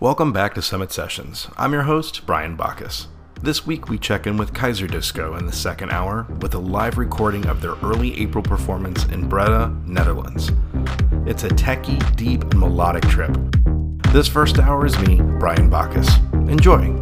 Welcome back to Summit Sessions. I'm your host, Brian Bacchus. This week we check in with Kaiserdisco in the second hour with a live recording of their early April performance in Breda, Netherlands. It's a techie, deep, melodic trip. This first hour is me, Brian Bacchus. Enjoy!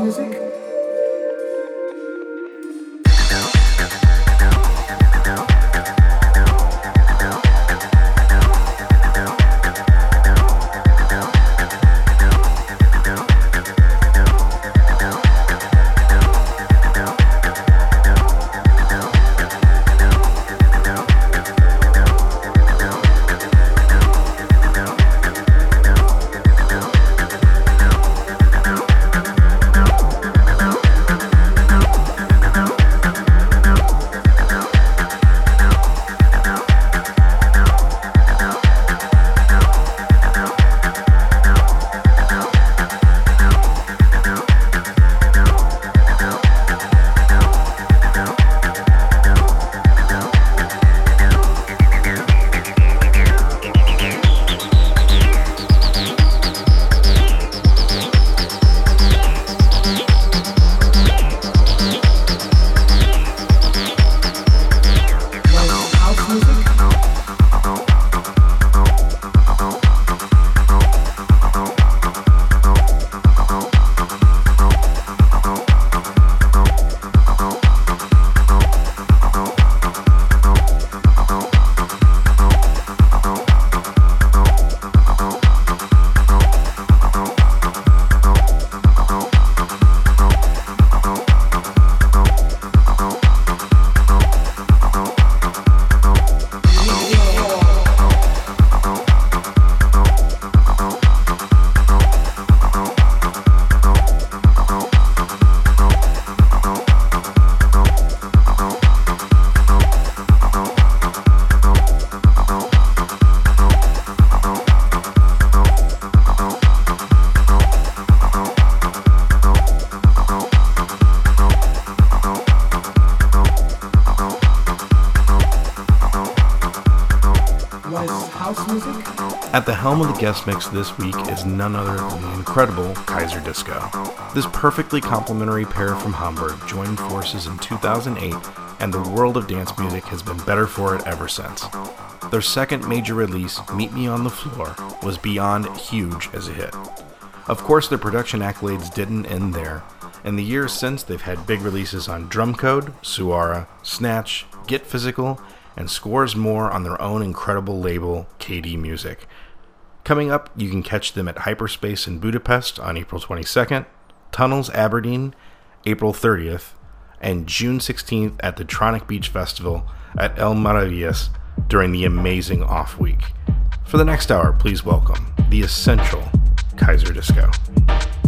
Is of the guest mix this week is none other than the incredible Kaiserdisco. This perfectly complementary pair from Hamburg joined forces in 2008, and the world of dance music has been better for it ever since. Their second major release, Meet Me on the Floor, was beyond huge as a hit. Of course, their production accolades didn't end there. In the years since, they've had big releases on Drumcode, Suara, Snatch, Get Physical, and scores more on their own incredible label, KD Music. Coming up, you can catch them at Hyperspace in Budapest on April 22nd, Tunnels Aberdeen, April 30th, and June 16th at the Tronic Beach Festival at El Maravillas during the amazing off week. For the next hour, please welcome the essential Kaiserdisco.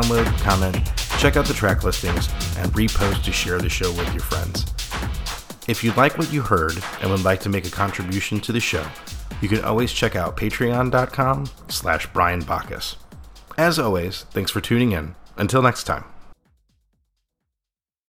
Download, comment, check out the track listings, and repost to share the show with your friends. If you like what you heard and would like to make a contribution to the show, you can always check out patreon.com slash brian bacchus. As always, thanks for tuning in. Until next time.